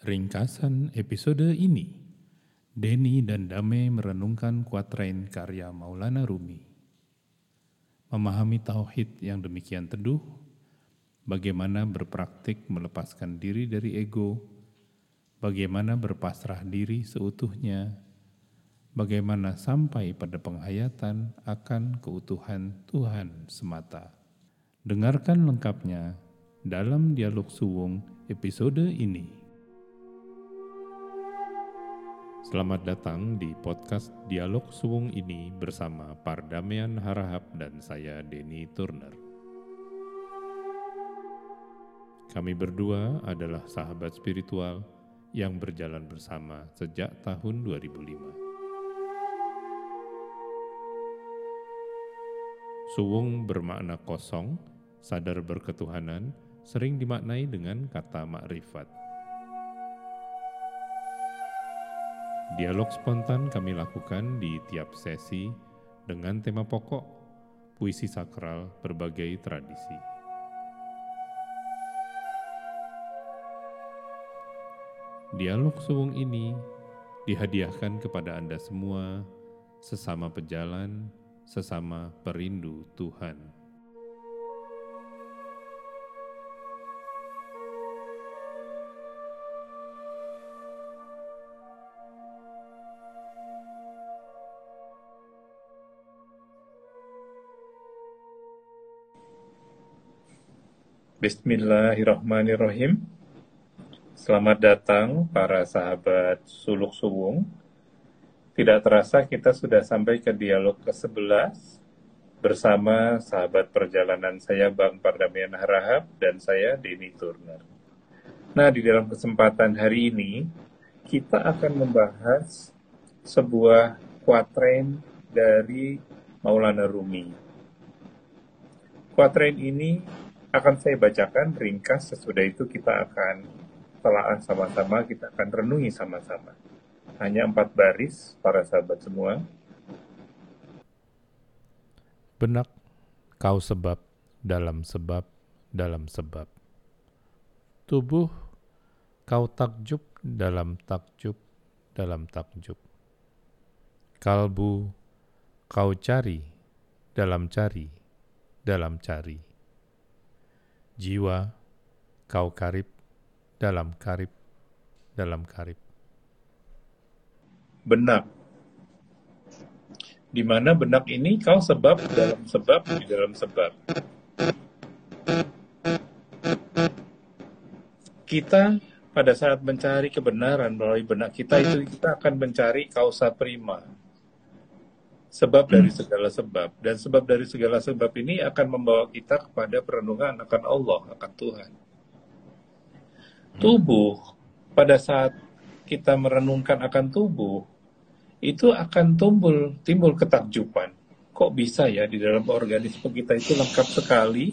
Ringkasan episode ini, Denny dan Dame merenungkan kuatrain karya Maulana Rumi. Memahami tauhid yang demikian teduh, bagaimana berpraktik melepaskan diri dari ego, bagaimana berpasrah diri seutuhnya, bagaimana sampai pada penghayatan akan keutuhan Tuhan semata. Dengarkan lengkapnya dalam dialog suwung episode ini. Selamat datang di podcast Dialog Suwung ini bersama Pardamian Harahap dan saya Denny Turner. Kami berdua adalah sahabat spiritual yang berjalan bersama sejak tahun 2005. Suwung bermakna kosong, sadar berketuhanan, sering dimaknai dengan kata makrifat. Dialog spontan kami lakukan di tiap sesi dengan tema pokok puisi sakral berbagai tradisi. Dialog suwung ini dihadiahkan kepada Anda semua sesama pejalan, sesama perindu Tuhan. Bismillahirrahmanirrahim. Selamat datang para sahabat Suluk Suwung. Tidak terasa kita sudah sampai ke dialog ke-11 bersama sahabat perjalanan saya Bang Pardamian Harahap dan saya Denny Turner. Nah, di dalam kesempatan hari ini kita akan membahas sebuah kuatren dari Maulana Rumi. Kuatren ini akan saya bacakan ringkas sesudah itu kita akan telaah sama-sama, kita akan renungi sama-sama. Hanya empat baris, para sahabat semua. Benak kau sebab dalam sebab dalam sebab. Tubuh kau takjub dalam takjub dalam takjub. Kalbu kau cari dalam cari dalam cari jiwa kau karib dalam karib dalam karib. Benak. Di mana benak ini kau sebab dalam sebab di dalam sebab. Kita pada saat mencari kebenaran melalui benak kita itu kita akan mencari kausa prima sebab dari segala sebab. Dan sebab dari segala sebab ini akan membawa kita kepada perenungan akan Allah akan Tuhan. Tubuh pada saat kita merenungkan akan tubuh itu akan tumbul timbul ketakjuban. Kok bisa ya di dalam organisme kita itu lengkap sekali?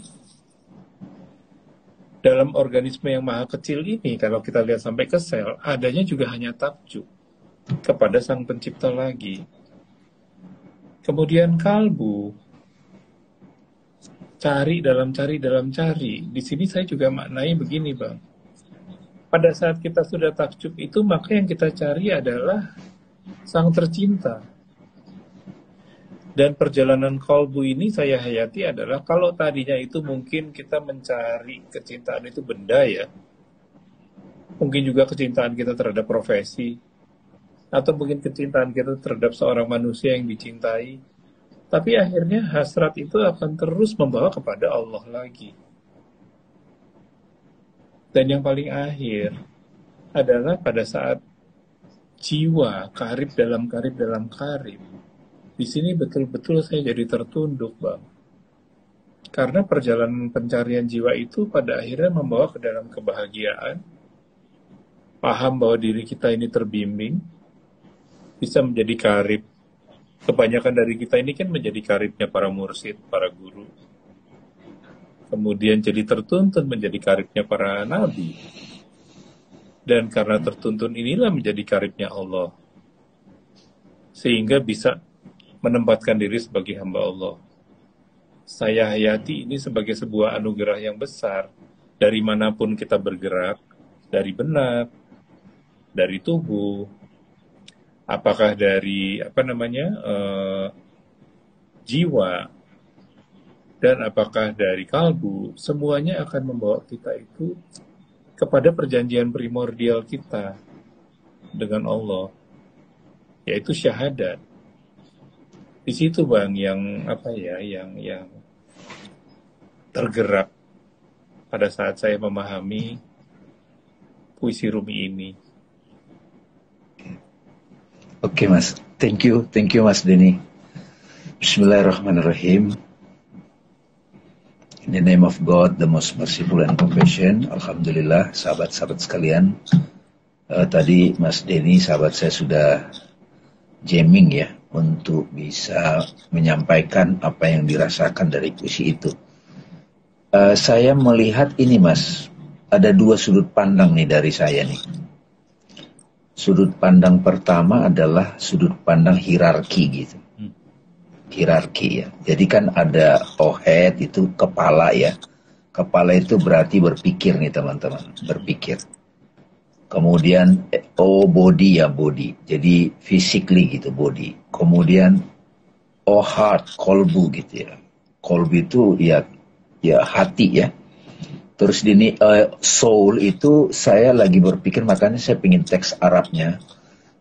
Dalam organisme yang maha kecil ini kalau kita lihat sampai ke sel adanya juga hanya takjub kepada sang pencipta lagi Kemudian kalbu, cari dalam cari dalam cari. Di sini saya juga maknai begini, Bang. Pada saat kita sudah takjub itu, maka yang kita cari adalah sang tercinta. Dan perjalanan kalbu ini saya hayati adalah kalau tadinya itu mungkin kita mencari kecintaan itu benda ya. Mungkin juga kecintaan kita terhadap profesi, atau mungkin kecintaan kita terhadap seorang manusia yang dicintai. Tapi akhirnya hasrat itu akan terus membawa kepada Allah lagi. Dan yang paling akhir adalah pada saat jiwa karib dalam karib dalam karib. Di sini betul-betul saya jadi tertunduk, Bang. Karena perjalanan pencarian jiwa itu pada akhirnya membawa ke dalam kebahagiaan, paham bahwa diri kita ini terbimbing, bisa menjadi karib. Kebanyakan dari kita ini kan menjadi karibnya para mursid, para guru. Kemudian jadi tertuntun menjadi karibnya para nabi. Dan karena tertuntun inilah menjadi karibnya Allah. Sehingga bisa menempatkan diri sebagai hamba Allah. Saya hayati ini sebagai sebuah anugerah yang besar. Dari mana pun kita bergerak, dari benak, dari tubuh, apakah dari apa namanya uh, jiwa, dan apakah dari kalbu, semuanya akan membawa kita itu kepada perjanjian primordial kita dengan Allah, yaitu syahadat. Di situ bang yang apa ya, yang yang tergerak pada saat saya memahami puisi Rumi ini. Oke okay, mas, thank you, thank you mas Denny. Bismillahirrahmanirrahim. In the name of God, the most merciful and compassion. Alhamdulillah, sahabat-sahabat sekalian. Uh, tadi Mas Denny, sahabat saya sudah jamming ya untuk bisa menyampaikan apa yang dirasakan dari puisi itu. Uh, saya melihat ini Mas, ada dua sudut pandang nih dari saya nih. Sudut pandang pertama adalah sudut pandang hierarki gitu. Hmm. Hierarki ya. Jadi kan ada head itu kepala ya. Kepala itu berarti berpikir nih teman-teman, berpikir. Kemudian oh body ya body. Jadi physically gitu body. Kemudian oh heart, kolbu gitu ya. Kolbu itu ya ya hati ya. Terus ini uh, soul itu saya lagi berpikir makanya saya ingin teks Arabnya.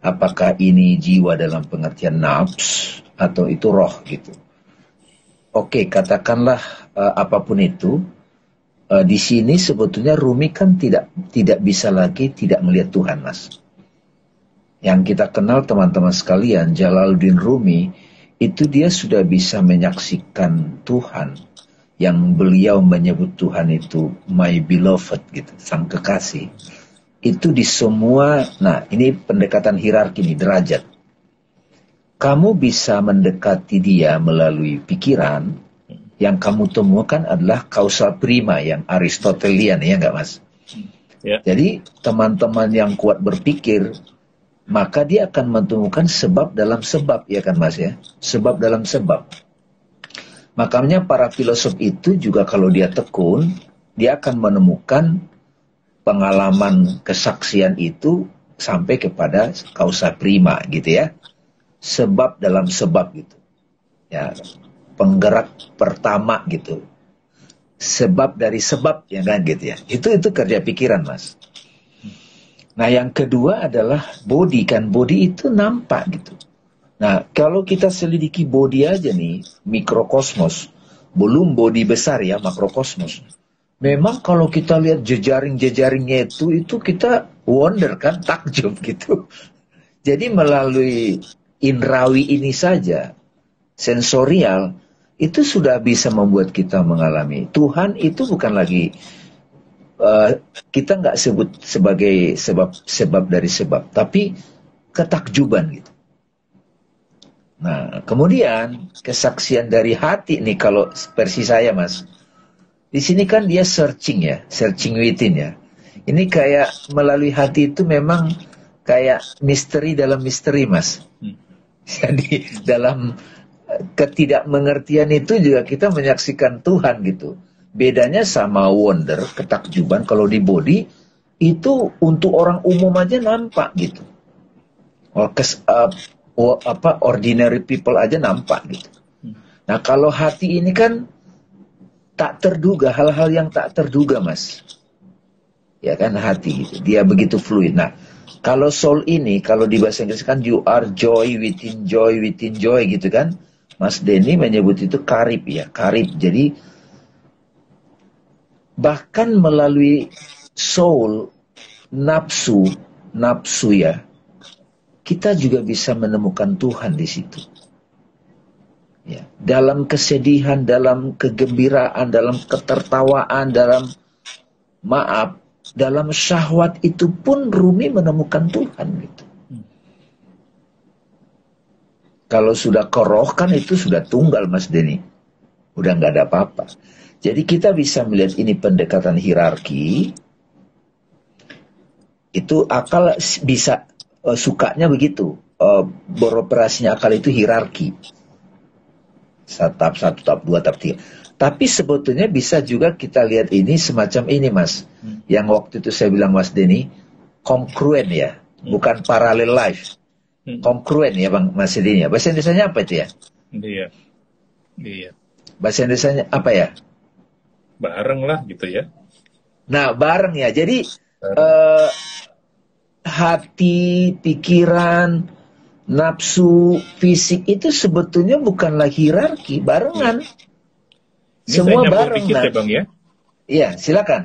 Apakah ini jiwa dalam pengertian nafs atau itu roh gitu. Oke, katakanlah uh, apa pun itu. Uh, di sini sebetulnya Rumi kan tidak tidak bisa lagi tidak melihat Tuhan, Mas. Yang kita kenal teman-teman sekalian, Jalaluddin Rumi itu dia sudah bisa menyaksikan Tuhan yang beliau menyebut Tuhan itu my beloved gitu, sang kekasih. Itu di semua, nah ini pendekatan hierarki nih, derajat. Kamu bisa mendekati dia melalui pikiran, yang kamu temukan adalah kausal prima yang Aristotelian ya enggak mas? Ya. Jadi teman-teman yang kuat berpikir, maka dia akan menemukan sebab dalam sebab ya kan mas ya? Sebab dalam sebab. Makanya para filosof itu juga kalau dia tekun, dia akan menemukan pengalaman kesaksian itu sampai kepada kausa prima gitu ya. Sebab dalam sebab gitu. Ya, penggerak pertama gitu. Sebab dari sebab ya kan gitu ya. Itu itu kerja pikiran, Mas. Nah, yang kedua adalah body kan. Body itu nampak gitu. Nah, kalau kita selidiki body aja nih, mikrokosmos, belum body besar ya, makrokosmos. Memang kalau kita lihat jejaring-jejaringnya itu, itu kita wonder kan, takjub gitu. Jadi melalui inrawi ini saja, sensorial, itu sudah bisa membuat kita mengalami. Tuhan itu bukan lagi uh, kita nggak sebut sebagai sebab sebab dari sebab, tapi ketakjuban gitu. Nah, kemudian kesaksian dari hati nih kalau versi saya, Mas. Di sini kan dia searching ya, searching within ya. Ini kayak melalui hati itu memang kayak misteri dalam misteri, Mas. Hmm. Jadi dalam eh, ketidakmengertian itu juga kita menyaksikan Tuhan gitu. Bedanya sama wonder, ketakjuban kalau di body itu untuk orang umum aja nampak gitu. Oh, kes, uh, oh, apa ordinary people aja nampak gitu. Nah kalau hati ini kan tak terduga hal-hal yang tak terduga mas, ya kan hati gitu. Dia begitu fluid. Nah kalau soul ini kalau di bahasa Inggris kan you are joy within joy within joy gitu kan. Mas Denny menyebut itu karib ya karib. Jadi bahkan melalui soul nafsu nafsu ya kita juga bisa menemukan Tuhan di situ. Ya, dalam kesedihan, dalam kegembiraan, dalam ketertawaan, dalam maaf, dalam syahwat itu pun Rumi menemukan Tuhan gitu. Kalau sudah koroh kan itu sudah tunggal Mas Denny. Udah nggak ada apa-apa. Jadi kita bisa melihat ini pendekatan hierarki. Itu akal bisa uh, sukanya begitu. Uh, beroperasinya akal itu hierarki. Satu tahap, satu tahap, dua tahap, tiga. Tapi sebetulnya bisa juga kita lihat ini semacam ini mas. Hmm. Yang waktu itu saya bilang mas Denny, kongruen ya. bukan parallel life. Hmm. Kongruen ya Bang Mas Dini ya. Bahasa Indonesia apa itu ya? Iya. Iya. Bahasa Indonesia apa ya? Bareng lah gitu ya. Nah, bareng ya. Jadi Bareng. eh, hati, pikiran, nafsu, fisik itu sebetulnya bukanlah hierarki, barengan. Ini Semua saya nyambung bareng. dikit Nah. ya Bang ya. Iya, silakan.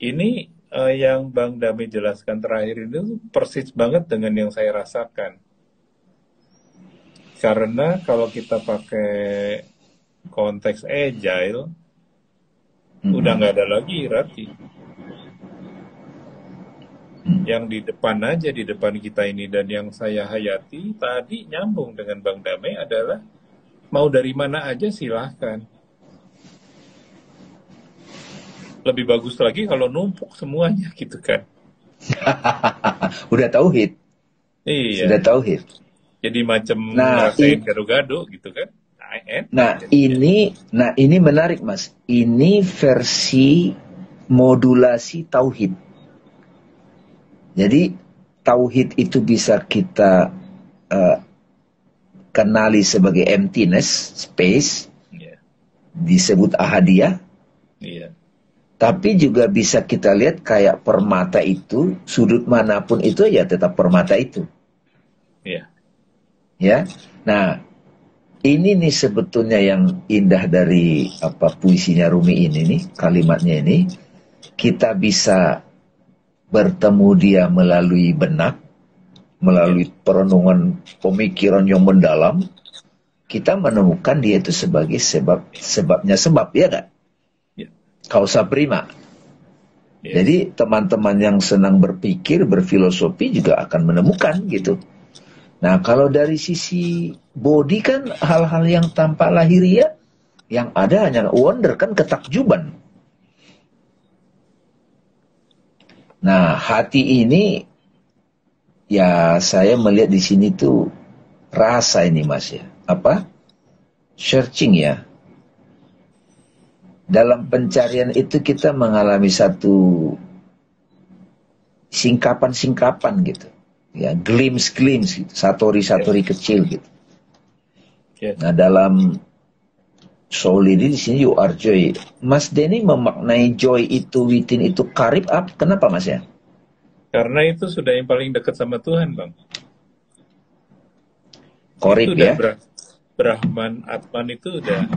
Ini eh, yang Bang Dami jelaskan terakhir itu persis banget dengan yang saya rasakan. Karena kalau kita pakai konteks agile, Hmm. udah nggak ada lagi hierarki. Yang di depan aja, di depan kita ini dan yang saya hayati tadi nyambung dengan Bang Dame adalah mau dari mana aja silahkan. Lebih bagus lagi kalau numpuk semuanya gitu kan. Udah tauhid, Iya. sudah tauhid. Jadi macam Nah, ngerasain gado-gado gitu kan. Nah. Nah, ini nah ini menarik, Mas. Ini versi modulasi tauhid. Jadi tauhid itu bisa kita eh, kenali sebagai emptiness, space, Iya. disebut ahadiyah, Iya. tapi juga bisa kita lihat kayak permata itu, sudut mana pun itu ya tetap permata itu. Iya. ya. Nah, ini nih sebetulnya yang indah dari apa puisinya Rumi ini nih, kalimatnya ini. Kita bisa bertemu dia melalui benak, melalui perenungan pemikiran yang mendalam. Kita menemukan dia itu sebagai sebab sebabnya sebab ya gak? Ya. Kausa prima. Iya. Jadi teman-teman yang senang berpikir, berfilosofi juga akan menemukan gitu. Nah kalau dari sisi body kan hal-hal yang tampak lahiriah, yang ada hanya wonder kan ketakjuban. Nah hati ini ya saya melihat di sini tuh rasa ini mas ya. Apa? Searching ya. Dalam pencarian itu kita mengalami satu singkapan-singkapan gitu. Ya glimpse-glimpse gitu. Satori-satori kecil gitu. Iya. nah dalam soul ini di sini you are joy Mas Denny memaknai joy itu within itu karib up kenapa Mas ya Karena itu sudah yang paling dekat sama Tuhan, Bang. korib itu ya Bra- Brahman, Atman itu udah.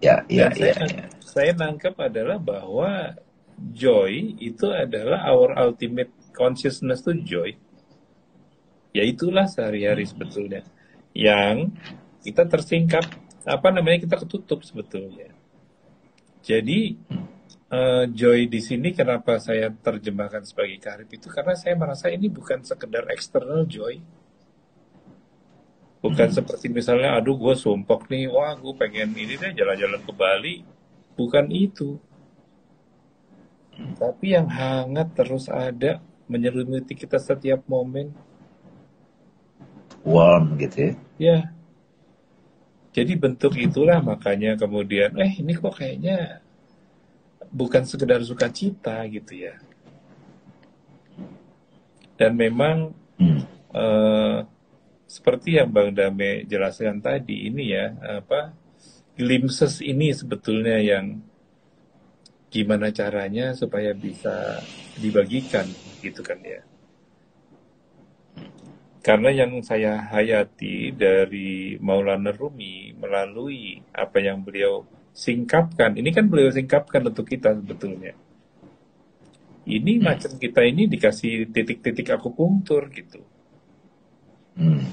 ya ya Dan ya, saya, ya. saya nangkep adalah bahwa joy itu adalah our ultimate consciousness to joy. Ya itulah sehari-hari sebetulnya. Yang kita tersingkap, apa namanya kita ketutup sebetulnya. Jadi eh, joy di sini kenapa saya terjemahkan sebagai karib itu karena saya merasa ini bukan sekedar external joy. Bukan seperti misalnya, aduh gue sumpok nih, wah gue pengen ini deh jalan-jalan ke Bali. Bukan itu. Tapi yang hangat terus ada, menyelimuti kita setiap momen. warm gitu ya Ya. Jadi bentuk itulah makanya kemudian, eh ini kok kayaknya bukan sekedar sukacita gitu ya. Dan memang Hmm. eh, seperti yang Bang Dame jelaskan tadi ini ya apa glimpses ini sebetulnya yang gimana caranya supaya bisa dibagikan gitu kan ya. Karena yang saya hayati dari Maulana Rumi melalui apa yang beliau singkapkan, ini kan beliau singkapkan untuk kita sebetulnya. Ini macam kita ini dikasih titik-titik akupunktur gitu. Hmm.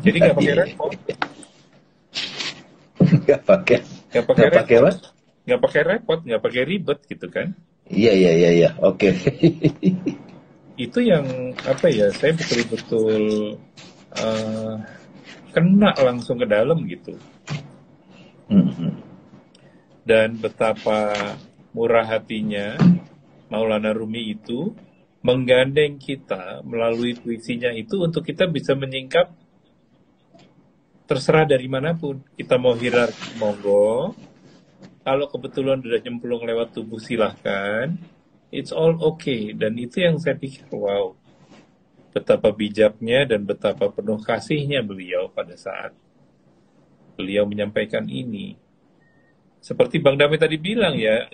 Jadi nggak pakai repot, nggak pakai nggak pakai repot, apa nggak pakai repot, nggak pakai ribet gitu kan. iya iya iya iya oke Itu yang apa ya, saya betul-betul eh, kena langsung ke dalam gitu. Hmm, hmm. Dan betapa murah hatinya Maulana Rumi itu menggandeng kita melalui puisinya itu untuk kita bisa menyingkap terserah dari mana pun. Kita mau hierarki monggo. Kalau kebetulan udah nyemplung lewat tubuh silahkan. It's all okay. Dan itu yang saya pikir, wow, betapa bijaknya dan betapa penuh kasihnya beliau pada saat beliau menyampaikan ini. Seperti Bang Dami tadi bilang ya,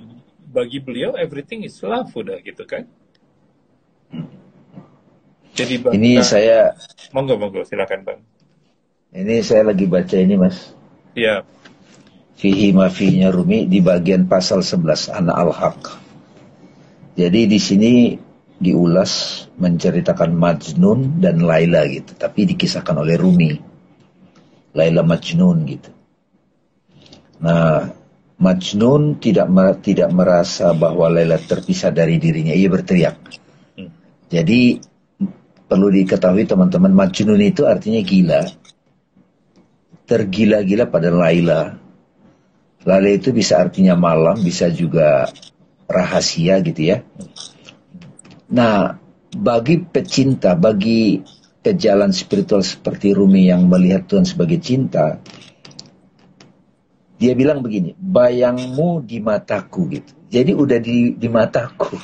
bagi beliau everything is love udah gitu kan. Jadi bang, ini nah, saya monggo monggo silakan bang. Ini saya lagi baca ini mas. Ya. Fihi mafinya Rumi di bagian pasal 11 anak al-haq. Jadi di sini diulas menceritakan Majnun dan Laila gitu, tapi dikisahkan oleh Rumi. Laila Majnun gitu. Nah, Majnun tidak tidak merasa bahwa Laila terpisah dari dirinya. Ia berteriak. Hmm. Jadi perlu diketahui teman-teman, Majnun itu artinya gila. Tergila-gila pada Laila. Laila itu bisa artinya malam, bisa juga rahasia gitu ya. Nah, bagi pecinta, bagi pejalan spiritual seperti Rumi yang melihat Tuhan sebagai cinta, dia bilang begini, bayangmu di mataku gitu. Jadi udah di, di mataku.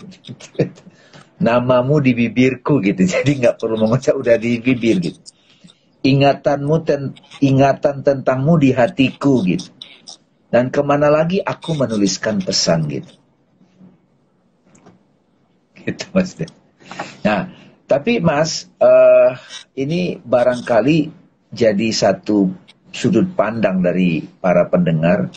Namamu di bibirku gitu. Jadi nggak perlu mengucap udah di bibir gitu. Ingatanmu ten, ingatan tentangmu di hatiku gitu. Dan ke mana lagi aku menuliskan pesan gitu. Gitu mas. Nah, tapi mas, uh, ini barangkali jadi satu sudut pandang dari para pendengar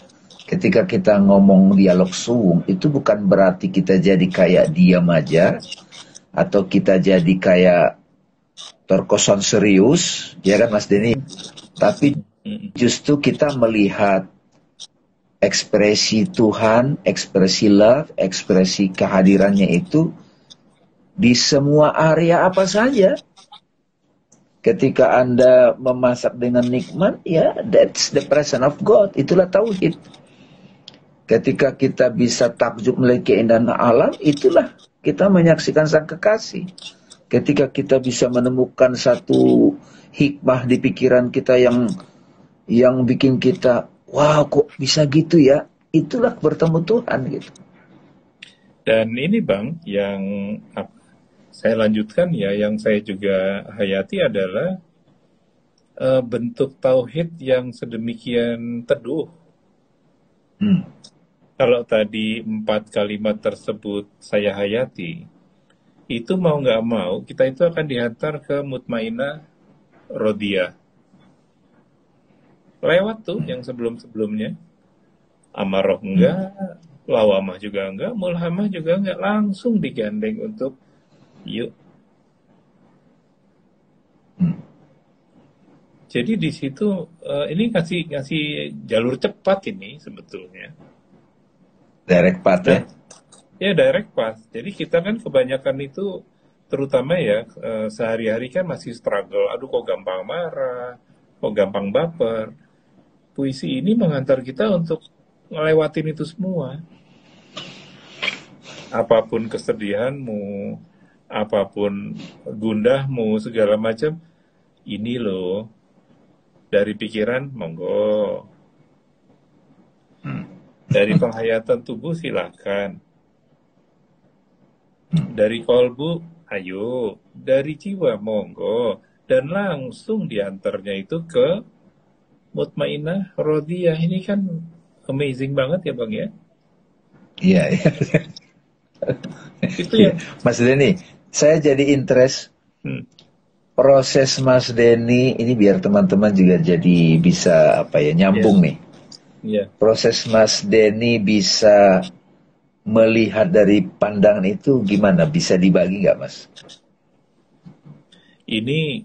ketika kita ngomong dialog suwung itu bukan berarti kita jadi kayak diam aja atau kita jadi kayak terkoson serius ya kan Mas Denny tapi justru kita melihat ekspresi Tuhan ekspresi love ekspresi kehadirannya itu di semua area apa saja Ketika Anda memasak dengan nikmat, ya that's the presence of God. Itulah tauhid. Ketika kita bisa takjub melihat keindahan alam, itulah kita menyaksikan sang kekasih. Ketika kita bisa menemukan satu hikmah di pikiran kita yang yang bikin kita, wow kok bisa gitu ya, itulah bertemu Tuhan gitu. Dan ini bang, yang saya lanjutkan ya, yang saya juga hayati adalah uh, bentuk tauhid yang sedemikian teduh. Hmm. Kalau tadi empat kalimat tersebut saya hayati, itu mau nggak mau kita itu akan dihantar ke mutmainah rodia. Lewat tuh yang sebelum-sebelumnya. Amaroh enggak, lawamah juga enggak, mulhamah juga enggak, langsung digandeng untuk Yuk. Hmm. Jadi di situ uh, ini kasih kasih jalur cepat ini sebetulnya. Direct path ya? Ya direct path. Jadi kita kan kebanyakan itu terutama ya uh, sehari-hari kan masih struggle. Aduh kok gampang marah, kok gampang baper. Puisi ini mengantar kita untuk ngelewatin itu semua. Apa pun kesedihanmu, apa pun gundahmu segala macam ini loh dari pikiran monggo. Hmm. dari penghayatan tubuh silakan. Hmm. dari kolbu ayo. Dari jiwa monggo. Dan langsung diantarnya itu ke mutmainah rodiyah ini kan amazing banget ya bang ya? Iya iya. Itu ya Mas Denny saya jadi interest hmm. proses Mas Denny ini biar teman-teman juga jadi bisa apa ya nyambung yeah. nih. Yeah. Proses Mas Denny bisa melihat dari pandangan itu gimana? Bisa dibagi nggak Mas? Ini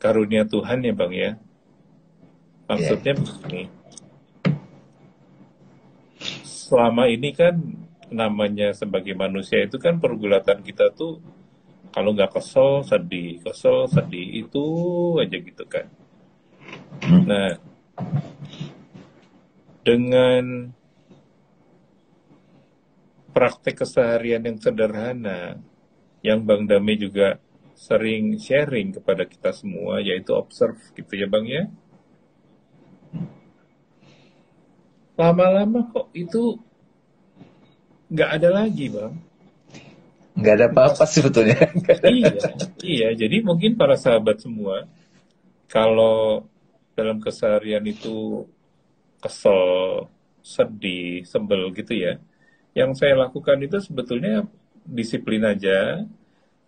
karunia Tuhan ya Bang ya. Maksudnya yeah. begini. Selama ini kan namanya sebagai manusia itu kan pergulatan kita tuh kalau nggak kesel sedih kesel sedih itu aja gitu kan. Nah dengan praktek keseharian yang sederhana yang Bang Dami juga sering sharing kepada kita semua yaitu observe gitu ya Bang ya. Lama-lama kok itu nggak ada lagi bang. Nggak ada apa-apa sebetulnya. iya, iya. Jadi mungkin para sahabat semua, kalau dalam keseharian itu kesel, sedih, sebel gitu ya, yang saya lakukan itu sebetulnya disiplin aja,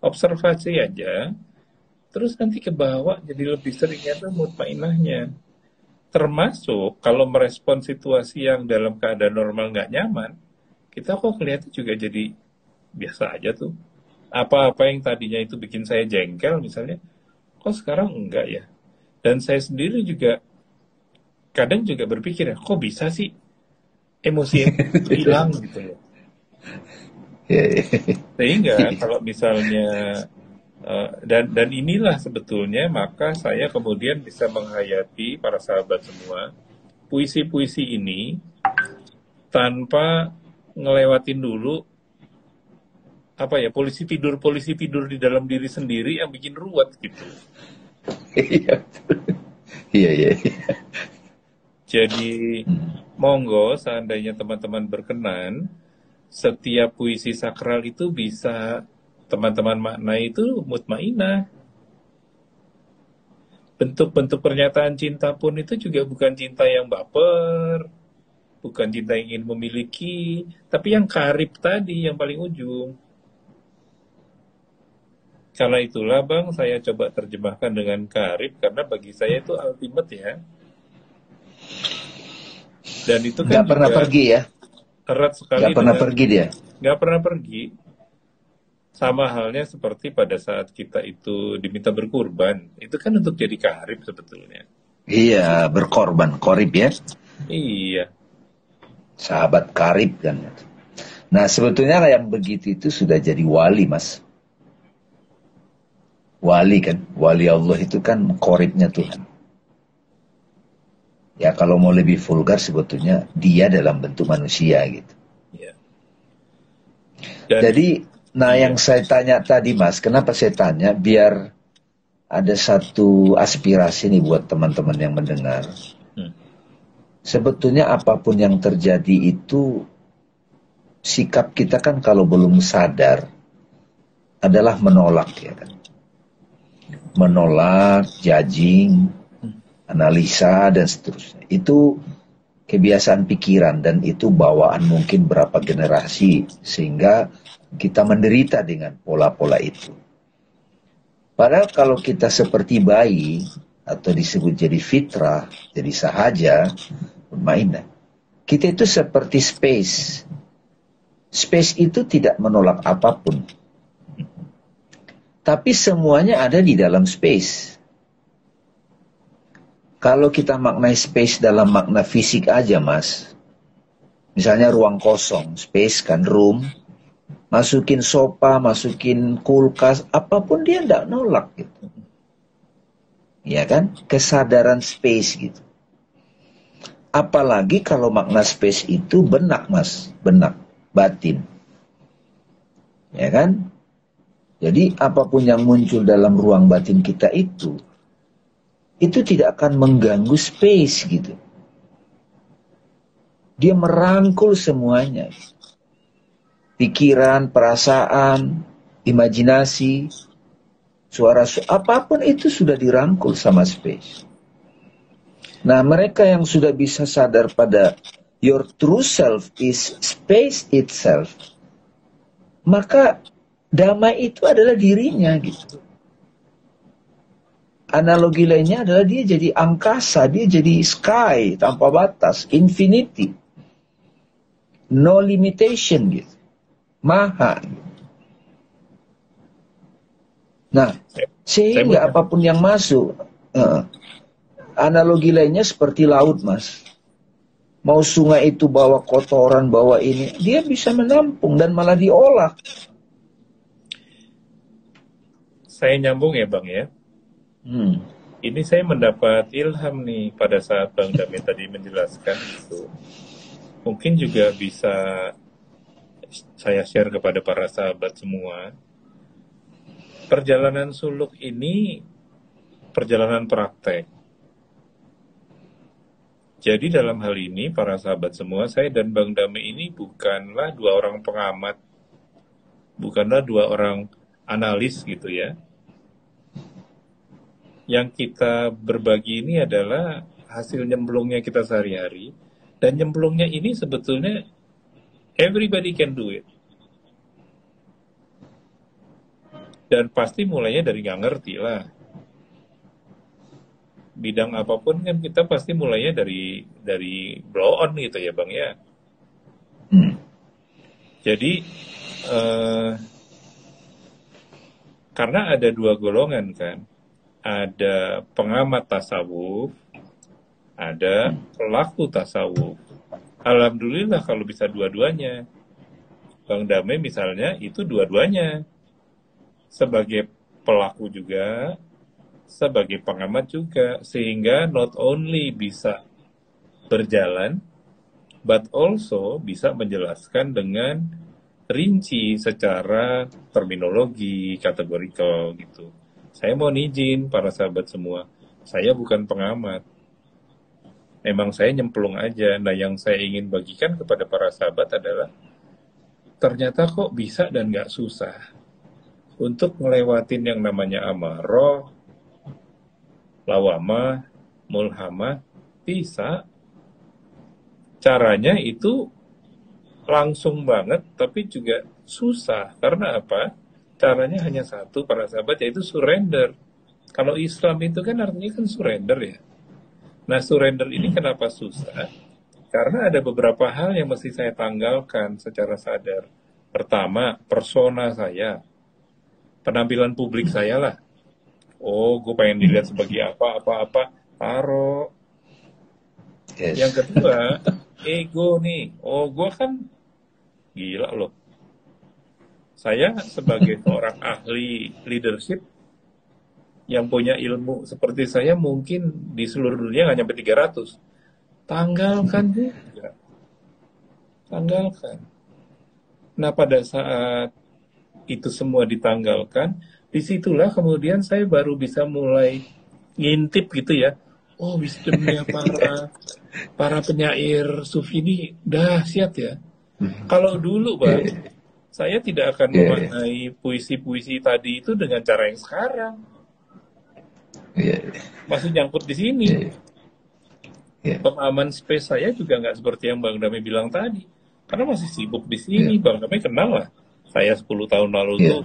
observasi aja, terus nanti ke bawah jadi lebih seringnya tuh mutmainahnya. Termasuk kalau merespon situasi yang dalam keadaan normal nggak nyaman, kita kok kelihatan juga jadi biasa aja tuh. Apa-apa yang tadinya itu bikin saya jengkel misalnya, kok sekarang enggak ya? Dan saya sendiri juga kadang juga berpikir ya, kok bisa sih emosi itu hilang gitu ya. Sehingga kalau misalnya uh, dan dan inilah sebetulnya maka saya kemudian bisa menghayati para sahabat semua puisi-puisi ini tanpa ngelewatin dulu apa ya polisi tidur polisi tidur di dalam diri sendiri yang bikin ruwet gitu. Iya iya iya. Jadi monggo seandainya teman-teman berkenan setiap puisi sakral itu bisa teman-teman makna itu mutmainah. Bentuk-bentuk pernyataan cinta pun itu juga bukan cinta yang baper, bukan cinta yang ingin memiliki, tapi yang karib tadi yang paling ujung. Karena itulah bang, saya coba terjemahkan dengan karib karena bagi saya itu ultimate ya. Dan itu kan Gak pernah pergi ya erat sekali. Gak pernah pergi dia. Gak pernah pergi. Sama halnya seperti pada saat kita itu diminta berkurban. Itu kan untuk jadi karib sebetulnya. Iya, berkorban, korib ya. Iya. Sahabat karib kan. Nah sebetulnya yang begitu itu sudah jadi wali mas. Wali kan, wali Allah itu kan koribnya Tuhan. Ya kalau mau lebih vulgar sebetulnya dia dalam bentuk manusia gitu. Ya. Dan, Jadi, nah ya. yang saya tanya tadi mas, kenapa saya tanya? Biar ada satu aspirasi nih buat teman-teman yang mendengar. Sebetulnya apa pun yang terjadi itu sikap kita kan kalau belum sadar adalah menolak ya kan. Menolak, judging, analisa dan seterusnya. Itu kebiasaan pikiran dan itu bawaan mungkin berapa generasi sehingga kita menderita dengan pola-pola itu. Padahal kalau kita seperti bayi atau disebut jadi fitrah, jadi sahaja, mainan. Kita itu seperti space. Space itu tidak menolak apa pun. Tapi semuanya ada di dalam space. Kalau kita maknai space dalam makna fisik aja, Mas. Misalnya ruang kosong, space kan, room. Masukin sofa, masukin kulkas, apa pun dia tidak nolak gitu. Ya kan? Kesadaran space gitu. Apalagi kalau makna space itu benak, Mas. Benak, batin. Ya kan? Jadi apa pun yang muncul dalam ruang batin kita itu itu tidak akan mengganggu space gitu. Dia merangkul semuanya. Pikiran, perasaan, imajinasi, suara, su apa pun itu sudah dirangkul sama space. Nah, mereka yang sudah bisa sadar pada your true self is space itself, maka damai itu adalah dirinya gitu analogi lainnya adalah dia jadi angkasa, dia jadi sky tanpa batas, infinity. No limitation gitu. Maha. Nah, sehingga apa pun yang masuk, uh, analogi lainnya seperti laut, Mas. Mau sungai itu bawa kotoran, bawa ini, dia bisa menampung dan malah diolah. Saya nyambung ya, Bang ya. Hmm. Ini saya mendapat ilham nih pada saat Bang Damin tadi menjelaskan itu. Mungkin juga bisa saya share kepada para sahabat semua. Perjalanan suluk ini perjalanan praktek. Jadi dalam hal ini para sahabat semua, saya dan Bang Dame ini bukanlah dua orang pengamat, bukanlah dua orang analis gitu ya. Yang kita berbagi ini adalah hasil nyemplungnya kita sehari-hari, dan nyemplungnya ini sebetulnya everybody can do it. Dan pasti mulainya dari nggak ngerti lah bidang apa pun kan kita pasti mulainya dari dari blow on gitu ya bang ya. Hmm. Jadi uh, karena ada dua golongan kan, ada pengamat tasawuf, ada pelaku tasawuf. Alhamdulillah kalau bisa dua-duanya. Bang Dame misalnya itu dua-duanya. Sebagai pelaku juga, sebagai pengamat juga sehingga not only bisa berjalan but also bisa menjelaskan dengan rinci secara terminologi kategorikal gitu. Saya mau izin para sahabat semua, saya bukan pengamat. Emang saya nyemplung aja. Nah yang saya ingin bagikan kepada para sahabat adalah ternyata kok bisa dan nggak susah untuk ngelewatin yang namanya amarah, lawama, mulhama, bisa. Caranya itu langsung banget, tapi juga susah. Karena apa? Caranya hanya satu, para sahabat, yaitu surrender. Kalau Islam itu kan artinya kan surrender ya. Nah, surrender ini kenapa susah? Karena ada beberapa hal yang mesti saya tanggalkan secara sadar. Pertama, persona saya. Penampilan publik saya lah oh gue pengen dilihat sebagai apa apa apa. Taro. Yes. yang kedua ego nih. Oh gue kan gila loh. Saya sebagai seorang ahli leadership yang punya ilmu seperti saya mungkin di seluruh dunia nggak nyampe 300 tanggalkan juga tanggalkan. Nah pada saat itu semua ditanggalkan di situlah kemudian saya baru bisa mulai ngintip gitu ya oh wisdomnya para para penyair sufi ini dahsyat ya hmm. kalau dulu bang yeah. saya tidak akan yeah. memaknai puisi-puisi tadi itu dengan cara yang sekarang yeah. masih nyangkut di sini yeah. Yeah. pemahaman space saya juga nggak seperti yang bang Dami bilang tadi karena masih sibuk di sini yeah. bang Dami kenal lah saya 10 tahun lalu yeah. tuh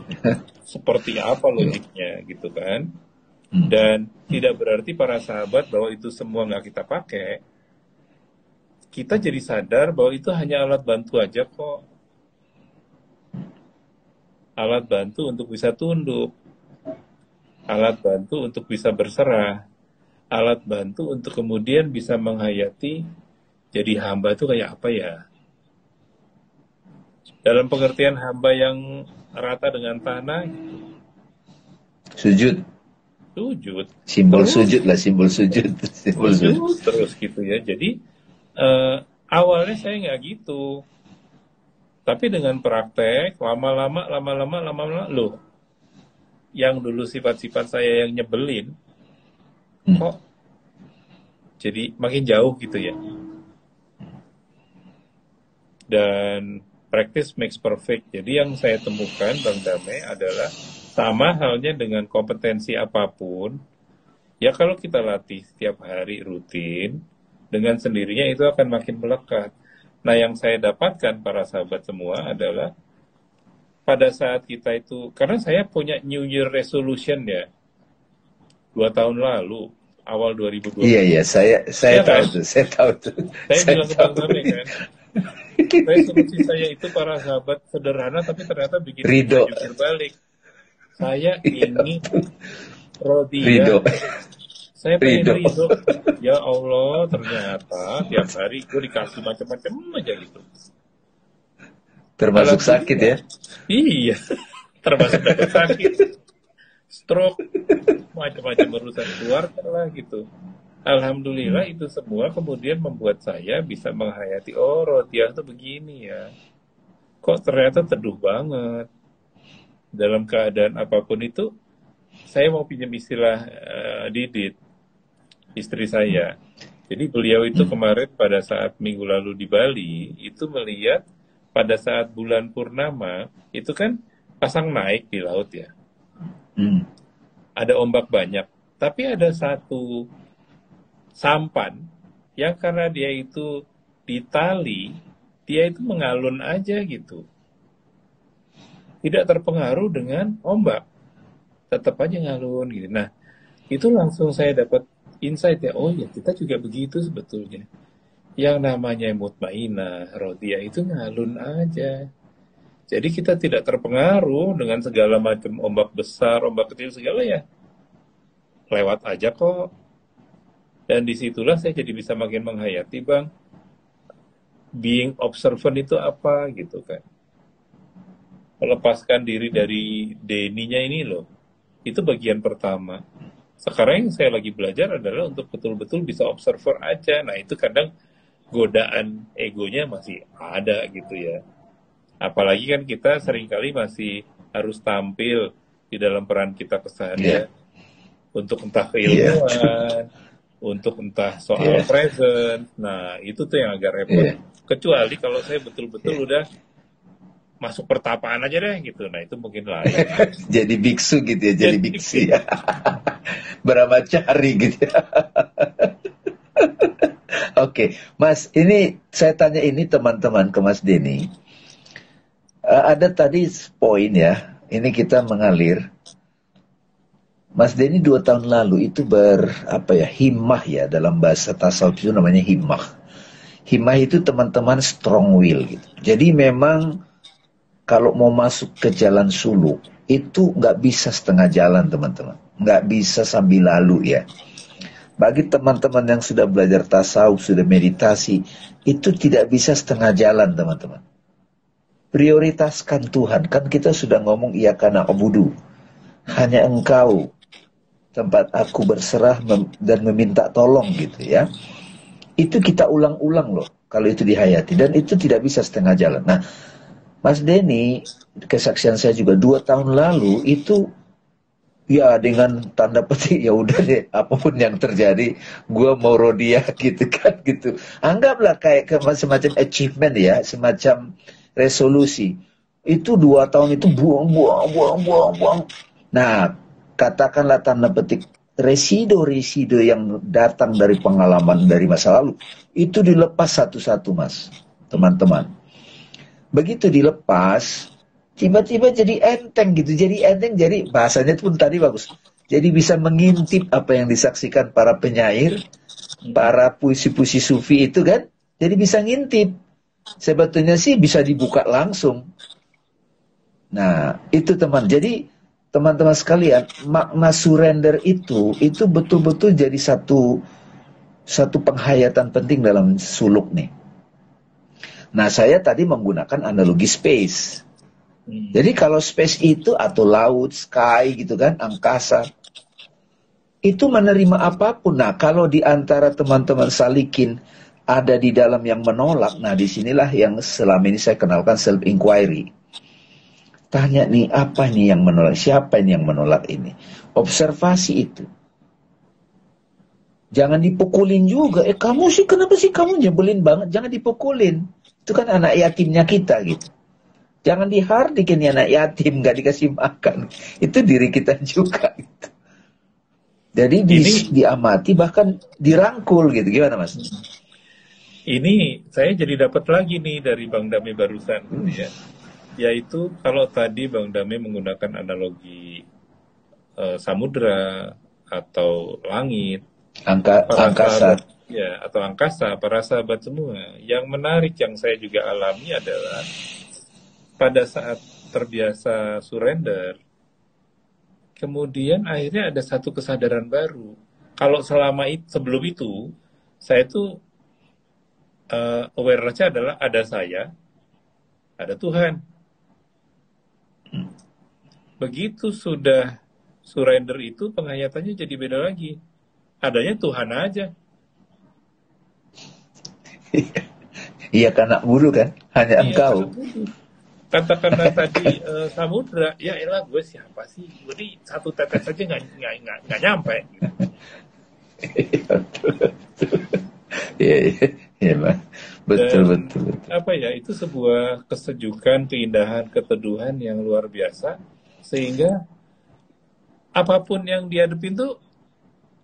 seperti apa logiknya gitu kan. Hmm. Dan tidak berarti para sahabat bahwa itu semua nggak kita pakai. Kita jadi sadar bahwa itu hanya alat bantu aja kok. Alat bantu untuk bisa tunduk. Alat bantu untuk bisa berserah. Alat bantu untuk kemudian bisa menghayati jadi hamba itu kayak apa ya dalam pengertian hamba yang rata dengan tanah? Sujud. Sujud. Simbol terus, sujud lah simbol sujud. Simbol sujud, sujud. terus gitu ya. Jadi uh, awalnya saya nggak gitu. Tapi dengan praktek lama-lama lama-lama lama-lama loh yang dulu sifat-sifat saya yang nyebelin hmm. kok jadi makin jauh gitu ya. Dan practice makes perfect. Jadi yang saya temukan Bang Dame adalah sama halnya dengan kompetensi apa pun. Ya kalau kita latih setiap hari rutin, dengan sendirinya itu akan makin melekat. Nah yang saya dapatkan para sahabat semua adalah pada saat kita itu, karena saya punya New Year Resolution ya, dua tahun lalu, awal 2020. Iya iya, saya saya ya, tahu kan? tuh, saya tahu tuh. Saya, saya bilang ke Bang Dame kan, resolusi saya itu para sahabat sederhana tapi ternyata bikin Rido. terbalik. Saya ini Rodia. Rido. Saya pengen Rido. Rido. Ya Allah, ternyata tiap hari gue dikasih macam-macam aja gitu. Termasuk sakit ya? Iya, termasuk sakit. Stroke, macam-macam urusan keluarga lah gitu. Alhamdulillah itu semua kemudian membuat saya bisa menghayati, oh Rotiah itu begini ya. Kok ternyata teduh banget. Dalam keadaan apa pun itu, saya mau pinjam istilah uh, Didit, istri saya. Jadi beliau itu kemarin pada saat minggu lalu di Bali itu melihat pada saat bulan purnama itu kan pasang naik di laut ya. Hmm. Ada ombak banyak, tapi ada satu sampan yang karena dia itu di tali, dia itu mengalun aja gitu. Tidak terpengaruh dengan ombak. Tetap aja ngalun gitu. Nah, itu langsung saya dapat insight ya, oh ya kita juga begitu sebetulnya. Yang namanya mutmainah, rodia itu ngalun aja. Jadi kita tidak terpengaruh dengan segala macam ombak besar, ombak kecil segala ya. Lewat aja kok. Dan di situlah saya jadi bisa makin menghayati bang. Being observant itu apa gitu kan. Melepaskan diri dari deninya ini loh. Itu bagian pertama sekarang yang saya lagi belajar adalah untuk betul-betul bisa observer aja. Nah itu kadang godaan egonya masih ada gitu ya. Apalagi kan kita sering kali masih harus tampil di dalam peran kita keseharian yeah. untuk entah keilmuan, yeah. Untuk entah soal yeah. present. Nah itu tuh yang agak repot. Yeah. Kecuali kalau saya betul-betul yeah. udah masuk pertapaan aja deh gitu. Nah itu mungkin lain. jadi biksu gitu ya, jadi biksu ya. Berapa cari gitu ya. Oke, Mas, ini saya tanya ini teman-teman ke Mas Denny. Uh, ada tadi poin ya, ini kita mengalir. Mas Denny dua tahun lalu itu ber apa ya himmah ya dalam bahasa tasawuf itu namanya himmah. Himmah itu teman-teman strong will gitu. Jadi memang kalau mau masuk ke jalan suluk itu nggak bisa setengah jalan teman-teman. Nggak bisa sambil lalu ya. Bagi teman-teman yang sudah belajar tasawuf sudah meditasi itu tidak bisa setengah jalan teman-teman. Prioritaskan Tuhan. Kan kita sudah ngomong iya karena obudu hanya engkau tempat aku berserah mem dan meminta tolong gitu ya. Itu kita ulang-ulang loh kalau itu dihayati. Dan itu tidak bisa setengah jalan. Nah Mas Denny, kesaksian saya juga dua tahun lalu itu ya dengan tanda petik ya udah deh apa pun yang terjadi gue mau rodia gitu kan gitu. Anggaplah kayak semacam achievement ya semacam resolusi. Itu dua tahun itu buang buang buang buang buang. Nah katakanlah tanda petik resido yang datang dari pengalaman dari masa lalu itu dilepas satu-satu mas teman-teman. Begitu dilepas tiba-tiba jadi enteng gitu jadi enteng jadi bahasanya pun tadi bagus jadi bisa mengintip apa yang disaksikan para penyair para puisi-puisi sufi itu kan jadi bisa ngintip. Sebetulnya sih bisa dibuka langsung. Nah itu teman jadi teman-teman sekalian makna surrender itu itu betul-betul jadi satu satu penghayatan penting dalam suluk nih Nah, saya tadi menggunakan analogi space. Hmm. Jadi kalau space itu atau laut, sky gitu kan, angkasa, itu menerima apa pun. Nah, kalau di antara teman-teman salikin ada di dalam yang menolak, nah di sinilah yang selama ini saya kenalkan self inquiry. Tanya nih, apa nih yang menolak? Siapa ini yang menolak ini? Observasi itu. Jangan dipukulin juga. Eh kamu sih kenapa sih kamu nyebelin banget? Jangan dipukulin. Itu kan anak yatimnya kita gitu. Jangan dihardikin ya anak yatim gak dikasih makan. Itu diri kita juga gitu. Jadi di, ini, diamati bahkan dirangkul gitu. Gimana mas? Ini saya jadi dapat lagi nih dari Bang Dami barusan hmm. ya. Yaitu kalau tadi Bang Dami menggunakan analogi uh, samudra atau langit Angka, angkasa. Ya, atau angkasa, para sahabat semua. Yang menarik yang saya juga alami adalah pada saat terbiasa surrender, kemudian akhirnya ada satu kesadaran baru. Kalau selama itu, sebelum itu, saya itu uh, awareness adalah ada saya, ada Tuhan. Begitu sudah surrender itu, penghayatannya jadi beda lagi adanya Tuhan aja. Iya karena buru kan, hanya iya, engkau. Katakanlah tadi uh, samudra, ya elah gue siapa sih? Jadi satu tetes saja nggak nggak nggak nyampe. Iya, iya, iya. Betul, betul, betul. Apa ya, itu sebuah kesejukan, keindahan, keteduhan yang luar biasa. Sehingga apa pun yang dihadapin tuh,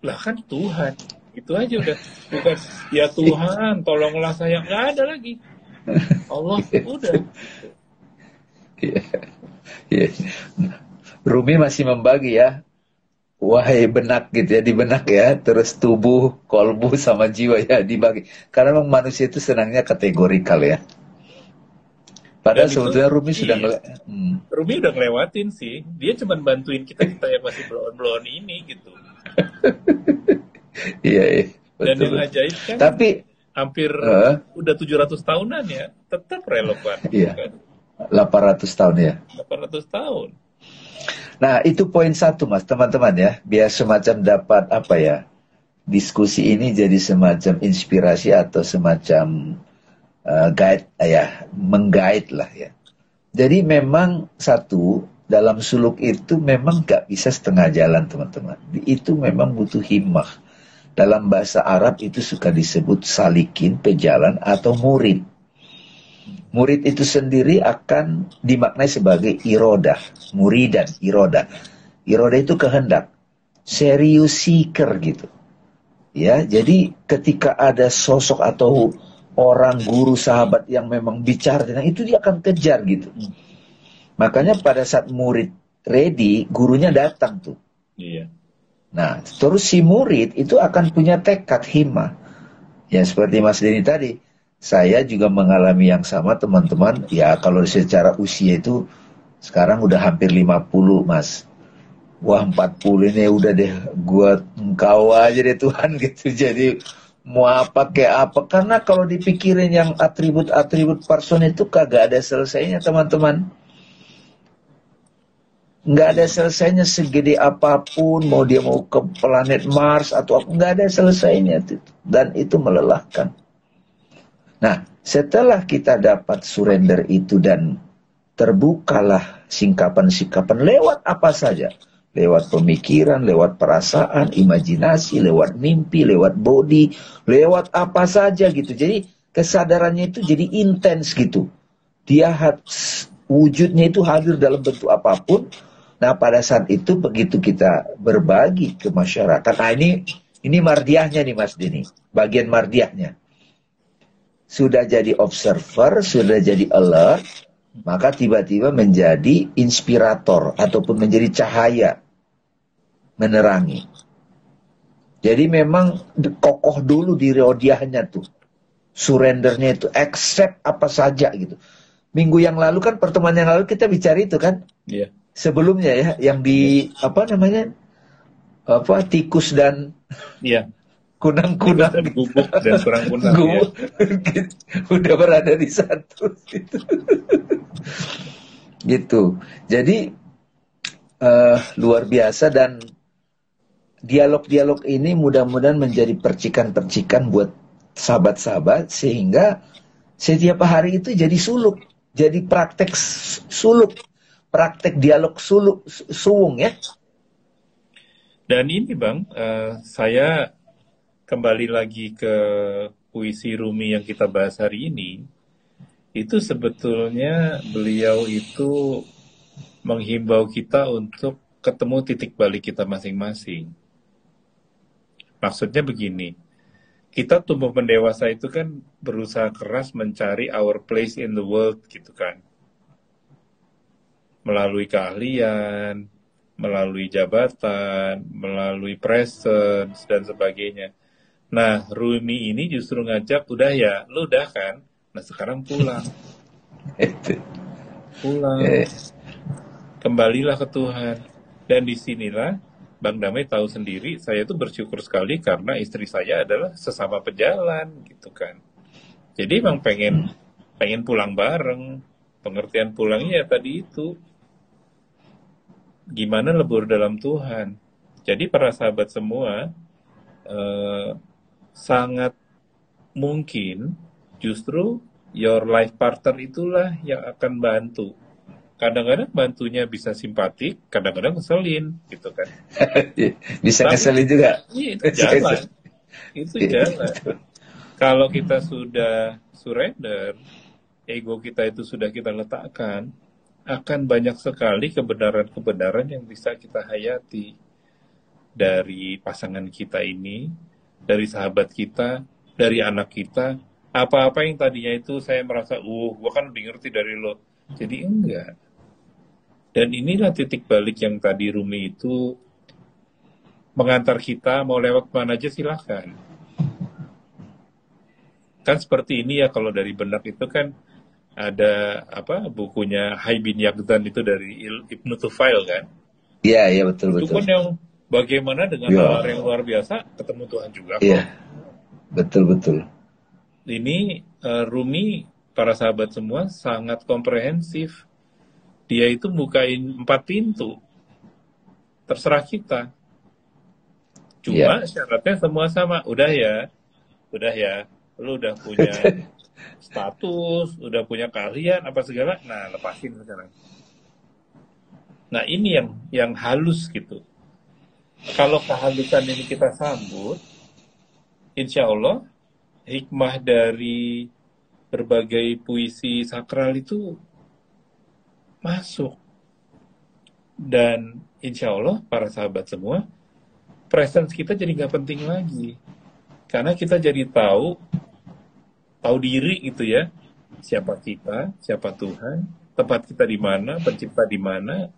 lah kan Tuhan. Itu aja udah. Bukan, ya Tuhan, tolonglah saya. Nggak ada lagi. Allah, udah. Iya. Iya. Rumi masih membagi ya. Wahai benak gitu ya, di benak ya, terus tubuh, kolbu sama jiwa ya dibagi. Karena memang manusia itu senangnya kategorikal ya. Padahal Dan itu- sebetulnya Rumi sudah iya. ngele- hmm. Rumi udah ngelewatin sih. Dia cuma bantuin kita kita yang masih belum-belum ini gitu. Iya, iya. Dan Betul, yang betul. ajaib kan Tapi hampir Eh. udah 700 tahunan ya, tetap relevan. Iya. Kan? 800 tahun ya. 800 tahun. Nah, itu poin satu, Mas, teman-teman ya. Biar semacam dapat apa ya? Diskusi ini jadi semacam inspirasi atau semacam uh, guide, eh, ya, menggait lah ya. Jadi memang satu dalam suluk itu memang gak bisa setengah jalan, teman-teman. Itu memang butuh himmah. Dalam bahasa Arab itu suka disebut salikin, pejalan atau murid. Murid itu sendiri akan dimaknai sebagai irodah, muridan, irodah. Irodah itu kehendak, serius seeker gitu. Ya, jadi ketika ada sosok atau orang guru sahabat yang memang bicara tentang itu dia akan kejar gitu. Makanya pada saat murid ready, gurunya datang tuh. Iya. Nah, terus si murid itu akan punya tekad hima. Ya seperti Mas Denny tadi, saya juga mengalami yang sama teman-teman. Ya kalau secara usia itu sekarang udah hampir 50 Mas. Wah 40 ini udah deh gua engkau aja deh Tuhan gitu. Jadi mau apa kayak apa. Karena kalau dipikirin yang atribut-atribut person itu kagak ada selesainya teman-teman. Nggak ada selesainya segede apa pun mau dia mau ke planet Mars atau apa nggak ada selesainya. Dan itu melelahkan. Nah setelah kita dapat surrender itu dan terbukalah singkapan-singkapan lewat apa saja lewat pemikiran, lewat perasaan, imajinasi, lewat mimpi, lewat body, lewat apa saja gitu. Jadi kesadarannya itu jadi intens gitu. Dia had, wujudnya itu hadir dalam bentuk apa pun. Nah pada saat itu begitu kita berbagi ke masyarakat, nah ini ini mardiahnya nih Mas Dini, bagian mardiahnya. Sudah jadi observer, sudah jadi alert, maka tiba-tiba menjadi inspirator ataupun menjadi cahaya menerangi. Jadi memang kokoh dulu di rodiahnya tuh. Surrendernya itu accept apa saja gitu. Minggu yang lalu kan pertemuan yang lalu kita bicara itu kan. Iya. Sebelumnya ya yang di apa namanya? Apa tikus dan Iya. kunang-kunang Dan gubuk dan kurang kunang. Gubuk. ya. udah berada di satu gitu. gitu. Jadi eh, luar biasa dan dialog-dialog ini mudah-mudahan menjadi percikan-percikan buat sahabat-sahabat sehingga setiap hari itu jadi suluk, jadi praktek suluk, praktek dialog suluk su- suwung ya. Dan ini Bang, eh, saya kembali lagi ke puisi Rumi yang kita bahas hari ini. Itu sebetulnya beliau itu menghimbau kita untuk ketemu titik balik kita masing-masing. Maksudnya begini, kita tumbuh mendewasa itu kan berusaha keras mencari our place in the world gitu kan. Melalui keahlian, melalui jabatan, melalui presence dan sebagainya. Nah, Rumi ini justru ngajak, udah ya, lu udah kan? Nah, sekarang pulang. Pulang. Eh, Kembalilah ke Tuhan. Dan di sinilah Bang Damai tahu sendiri, saya tuh bersyukur sekali karena istri saya adalah sesama pejalan gitu kan. Jadi emang pengen pengen pulang bareng. Pengertian pulangnya ya tadi itu gimana lebur dalam Tuhan. Jadi para sahabat semua eh, sangat mungkin justru your life partner itulah yang akan bantu. Kadang-kadang bantunya bisa simpatik, kadang-kadang ngeselin gitu kan. bisa Tapi- ngeselin juga. Iya, itu jalan. Itu jalan. Kalau kita sudah surrender, ego kita itu sudah kita letakkan, akan banyak sekali kebenaran-kebenaran yang bisa kita hayati dari pasangan kita ini, dari sahabat kita, dari anak kita. Apa-apa yang tadinya itu saya merasa, uh, gua kan lebih ngerti dari lo. Jadi enggak. Dan inilah titik balik yang tadi Rumi itu mengantar kita mau lewat mana aja silahkan kan seperti ini ya kalau dari benak itu kan ada apa bukunya Hai bin Yaqzan itu dari Ibnu Tufail kan? Iya iya betul betul. Itu pun yang bagaimana dengan ya. yang luar biasa ketemu Tuhan juga. Iya betul betul. Ini uh, Rumi para sahabat semua sangat komprehensif. Dia itu bukain empat pintu. Terserah kita. Cuma ya. syaratnya semua sama. Udah ya, udah ya lu udah punya status, udah punya kalian apa segala, nah lepasin sekarang. Nah ini yang yang halus gitu. Kalau kehalusan ini kita sambut, insya Allah hikmah dari berbagai puisi sakral itu masuk. Dan insya Allah para sahabat semua, presence kita jadi nggak penting lagi. Karena kita jadi tahu tahu diri gitu ya siapa kita siapa Tuhan tempat kita di mana pencipta di mana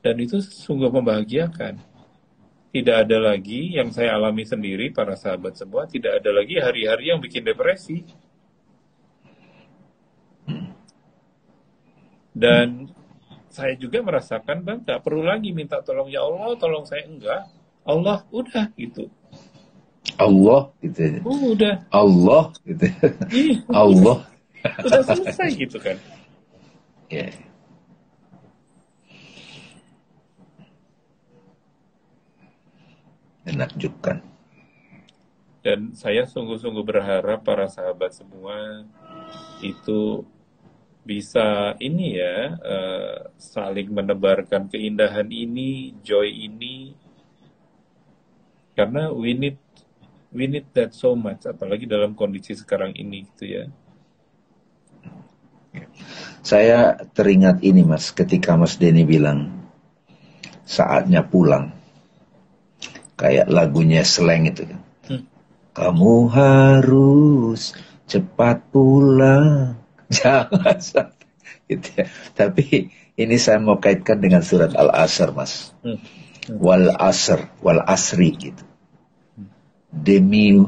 dan itu sungguh membahagiakan tidak ada lagi yang saya alami sendiri para sahabat semua tidak ada lagi hari-hari yang bikin depresi dan saya juga merasakan bang nggak perlu lagi minta tolong ya Allah tolong saya enggak Allah udah gitu Allah gitu ya. Oh, udah. Allah gitu. Iya. Allah. Udah selesai gitu kan. Ya. Yeah. Menakjubkan. Dan saya sungguh-sungguh berharap para sahabat semua itu bisa ini ya uh, saling menebarkan keindahan ini, joy ini, karena we need we need that so much apalagi dalam kondisi sekarang ini gitu ya. Saya teringat ini mas ketika mas Denny bilang saatnya pulang. Kayak lagunya seleng itu kan. Hmm. kamu harus cepat pulang jangan sampai gitu ya. Tapi ini saya mau kaitkan dengan surat al asr mas. Hmm. Hmm. wal asr wal asri gitu. Demi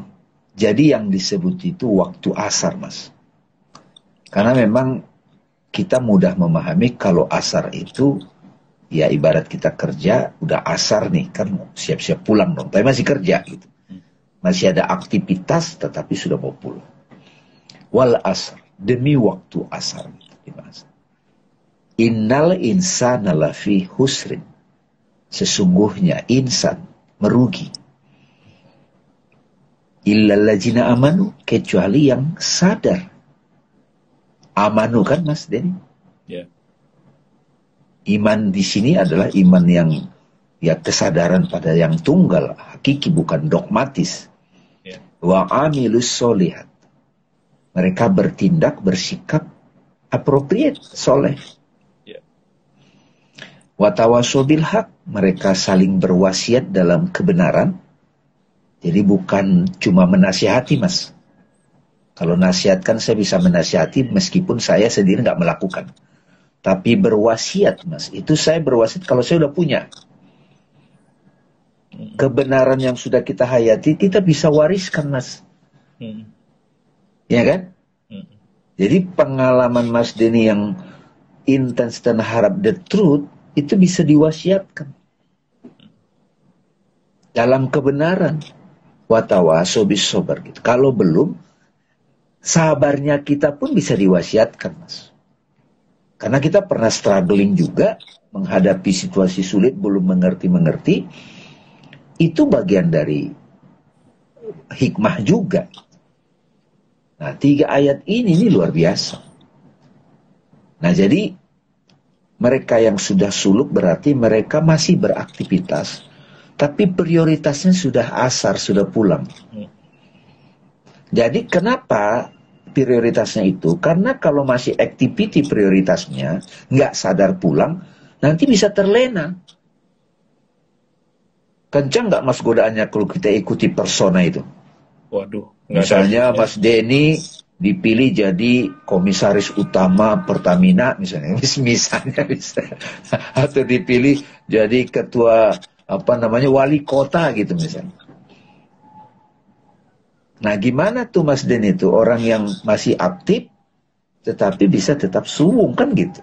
jadi yang disebut itu waktu asar mas. Karena memang kita mudah memahami kalau asar itu ya ibarat kita kerja udah asar nih kan siap-siap pulang dong. Tapi masih kerja gitu. Masih ada aktivitas tetapi sudah mau pulang. Wal asar demi waktu asar innal insana lafi husrin sesungguhnya insan merugi illalladzina amanu kecuali yang sadar. Amanu kan Mas Denny? Yeah. Iman di sini adalah iman yang ya kesadaran pada yang tunggal, hakiki bukan dogmatis. Yeah. Wa amilus solihat. Mereka bertindak, bersikap appropriate, soleh. Yeah. Watawasobil hak, mereka saling berwasiat dalam kebenaran jadi bukan cuma menasihati mas. Kalau nasihatkan saya bisa menasihati meskipun saya sendiri nggak melakukan. Tapi berwasiat mas, itu saya berwasiat kalau saya udah punya. Kebenaran yang sudah kita hayati, kita bisa wariskan mas. Hmm. Ya kan? Hmm. Jadi pengalaman Mas Denny yang intens dan harap the truth, itu bisa diwasiatkan. Dalam kebenaran watawaso sobar gitu. Kalau belum, sabarnya kita pun bisa diwasiatkan, Mas. Karena kita pernah struggling juga menghadapi situasi sulit, belum mengerti-mengerti. Itu bagian dari hikmah juga. Nah, tiga ayat ini, ini luar biasa. Nah, jadi mereka yang sudah suluk berarti mereka masih beraktivitas tapi prioritasnya sudah asar, sudah pulang. Jadi kenapa prioritasnya itu? Karena kalau masih activity prioritasnya, nggak sadar pulang, nanti bisa terlena. Kencang nggak mas godaannya kalau kita ikuti persona itu? Waduh. Misalnya Mas Denny dipilih jadi komisaris utama Pertamina misalnya, misalnya bisa, atau dipilih jadi ketua apa namanya wali kota gitu misalnya. Nah gimana tuh Mas Den itu orang yang masih aktif tetapi bisa tetap suwung kan gitu.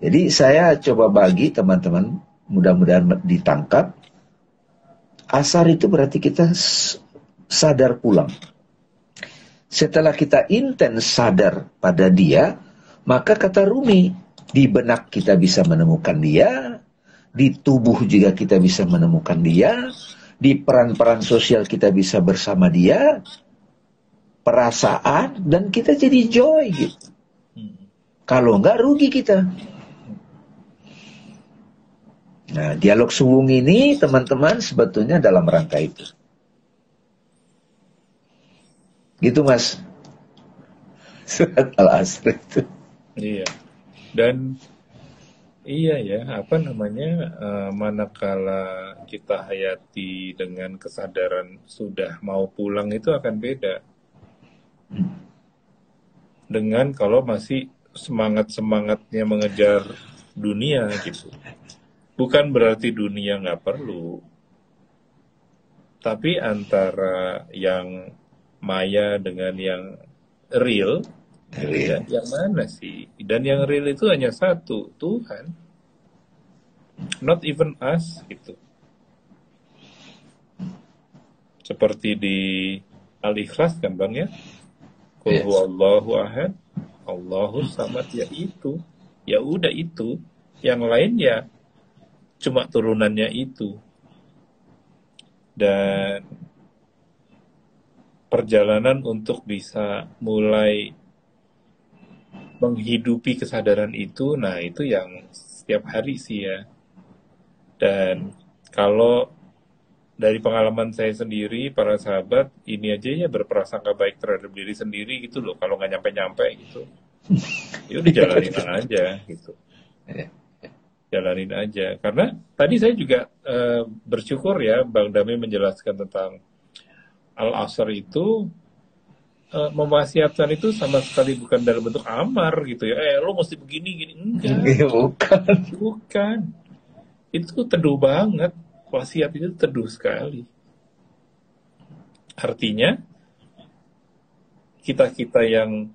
Jadi saya coba bagi teman-teman mudah-mudahan ditangkap. Asar itu berarti kita sadar pulang. Setelah kita intens sadar pada dia, maka kata Rumi, di benak kita bisa menemukan dia, di tubuh juga kita bisa menemukan dia, di peran-peran sosial kita bisa bersama dia, perasaan, dan kita jadi joy gitu. Kalau enggak rugi kita. Nah, dialog suwung ini teman-teman sebetulnya dalam rangka itu. Gitu mas. Surat Al-Asr itu. Iya. Dan iya ya, apa namanya, uh, manakala kita hayati dengan kesadaran sudah mau pulang itu akan beda. Dengan kalau masih semangat-semangatnya mengejar dunia gitu. Bukan berarti dunia nggak perlu. Tapi antara yang maya dengan yang real, real. Ya, yang mana sih? Dan yang real itu hanya satu, Tuhan. Not even us gitu. Seperti di Al-Ikhlas kan Bang ya? Yes. Allahu ahad, Allahu samad ya itu. Ya udah itu. Yang lain ya cuma turunannya itu. Dan perjalanan untuk bisa mulai menghidupi kesadaran itu, nah itu yang setiap hari sih ya. Dan kalau dari pengalaman saya sendiri, para sahabat, ini aja ya berprasangka baik terhadap diri sendiri gitu loh. Kalau nggak nyampe-nyampe gitu, ya udah jalanin aja gitu. Jalanin aja. Karena tadi saya juga uh, bersyukur ya, Bang Dami menjelaskan tentang al-asr itu uh, mewasiatkan itu sama sekali bukan dalam bentuk amar gitu ya. Eh, lo mesti begini gini enggak. Iya, bukan. Bukan. Itu teduh banget. Wasiat itu teduh sekali. Artinya kita-kita yang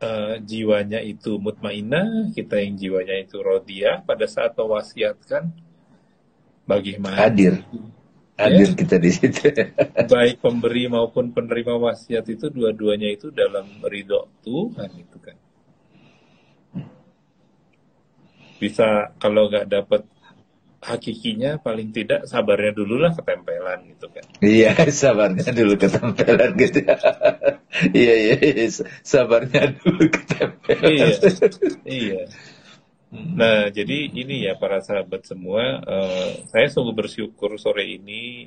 uh, jiwanya itu mutmainah, kita yang jiwanya itu rodiah pada saat mewasiatkan bagaimana hadir hadir ya. kita di situ. Baik pemberi maupun penerima wasiat itu dua-duanya itu dalam ridho Tuhan itu kan. Bisa kalau nggak dapat hakikinya paling tidak sabarnya dulu lah ketempelan gitu kan. Iya, sabarnya dulu ketempelan gitu. iya, iya, iya, sabarnya dulu ketempelan. iya. Iya. Nah, jadi ini ya para sahabat semua, uh, saya sungguh bersyukur sore ini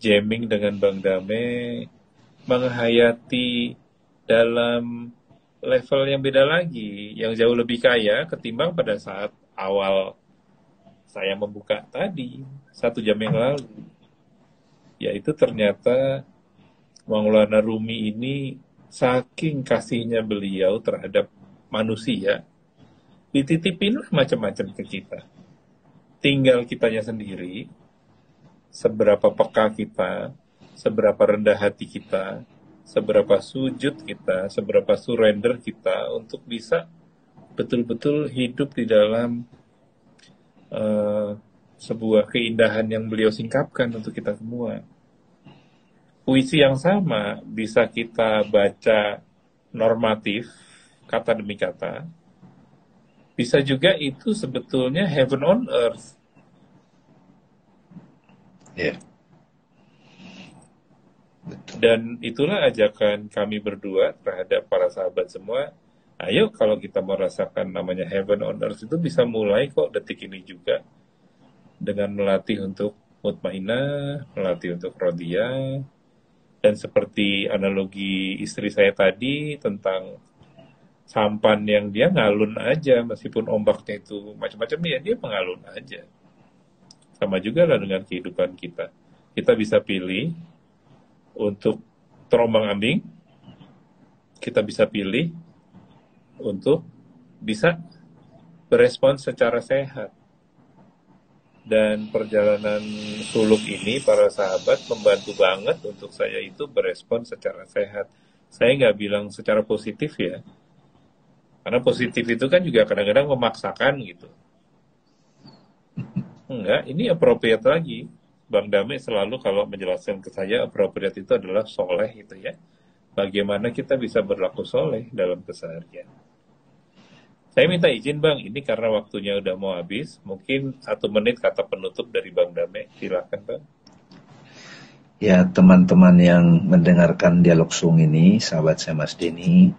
jamming dengan Bang Dame menghayati dalam level yang beda lagi, yang jauh lebih kaya ketimbang pada saat awal saya membuka tadi satu jam yang lalu. Yaitu ternyata Maulana Rumi ini saking kasihnya beliau terhadap manusia, dititipin macam-macam ke kita. Tinggal kitanya sendiri, seberapa peka kita, seberapa rendah hati kita, seberapa sujud kita, seberapa surrender kita untuk bisa betul-betul hidup di dalam uh, sebuah keindahan yang beliau singkapkan untuk kita semua. Puisi yang sama bisa kita baca normatif, kata demi kata, bisa juga itu sebetulnya heaven on earth. Yeah. Dan itulah ajakan kami berdua terhadap para sahabat semua. Ayo kalau kita merasakan namanya heaven on earth itu bisa mulai kok detik ini juga dengan melatih untuk mutmainah, melatih untuk rodiyah, dan seperti analogi istri saya tadi tentang sampan yang dia ngalun aja meskipun ombaknya itu macam-macam ya dia mengalun aja. Sama juga lah dengan kehidupan kita. Kita bisa pilih untuk terombang ambing kita bisa pilih untuk bisa berespon secara sehat. Dan perjalanan suluk ini para sahabat membantu banget untuk saya itu berespon secara sehat. Saya nggak bilang secara positif ya karena positif itu kan juga kadang-kadang memaksakan gitu. Enggak, ini appropriate lagi. Bang Dame selalu kalau menjelaskan ke saya appropriate itu adalah soleh itu ya. Bagaimana kita bisa berlaku soleh dalam keseharian. Saya minta izin Bang, ini karena waktunya udah mau habis. Mungkin satu menit kata penutup dari Bang Dame. Silahkan Bang. Ya, teman-teman yang mendengarkan dialog sung ini, sahabat saya Mas Denny,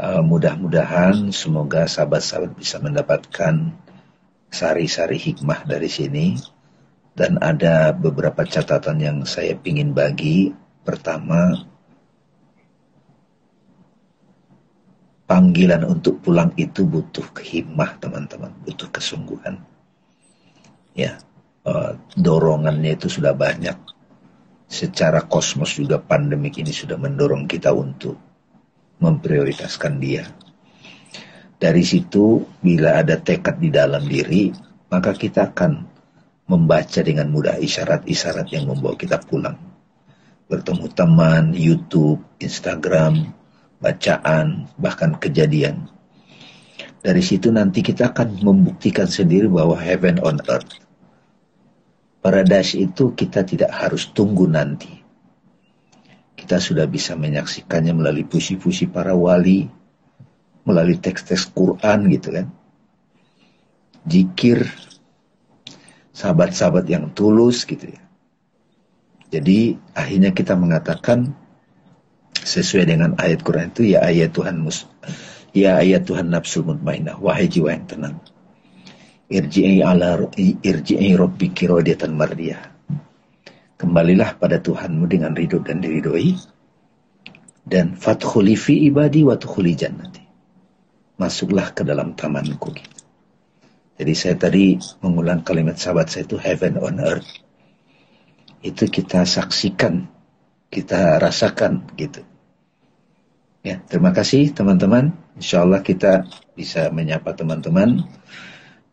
Uh, mudah-mudahan semoga sahabat-sahabat bisa mendapatkan sari-sari hikmah dari sini dan ada beberapa catatan yang saya ingin bagi. Pertama, panggilan untuk pulang itu butuh kehikmah teman-teman, butuh kesungguhan. Ya, uh, dorongannya itu sudah banyak. Secara kosmos juga pandemik ini sudah mendorong kita untuk memprioritaskan dia. Dari situ, bila ada tekad di dalam diri, maka kita akan membaca dengan mudah isyarat-isyarat yang membawa kita pulang. Bertemu teman, YouTube, Instagram, bacaan, bahkan kejadian. Dari situ nanti kita akan membuktikan sendiri bahwa heaven on earth. Paradise itu kita tidak harus tunggu nanti kita sudah bisa menyaksikannya melalui puisi-puisi para wali, melalui teks-teks Quran gitu kan. Jikir, sahabat-sahabat yang tulus gitu ya. Jadi akhirnya kita mengatakan sesuai dengan ayat Quran itu ya ayat Tuhan mus ya ayat Tuhan nafsul mutmainah wahai jiwa yang tenang irji'i ala irji'i rabbiki radiyatan mardiyah Kembalilah pada Tuhanmu dengan ridho dan diridhoi. Dan fathuli fi ibadi wa tukhuli jannati. Masuklah ke dalam tamanku. Jadi saya tadi mengulang kalimat sahabat saya itu heaven on earth. Itu kita saksikan, kita rasakan gitu. Ya, terima kasih teman-teman. Insya Allah kita bisa menyapa teman-teman.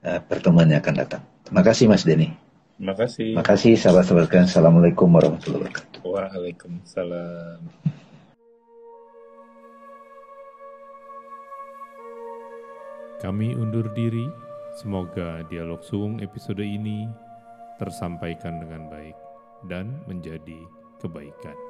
Uh, pertemuan yang akan datang. Terima kasih Mas Denny. Terima kasih. Terima kasih sahabat-sahabat kalian. Assalamualaikum warahmatullahi wabarakatuh. Waalaikumsalam. Kami undur diri. Semoga dialog suung episode ini tersampaikan dengan baik dan menjadi kebaikan.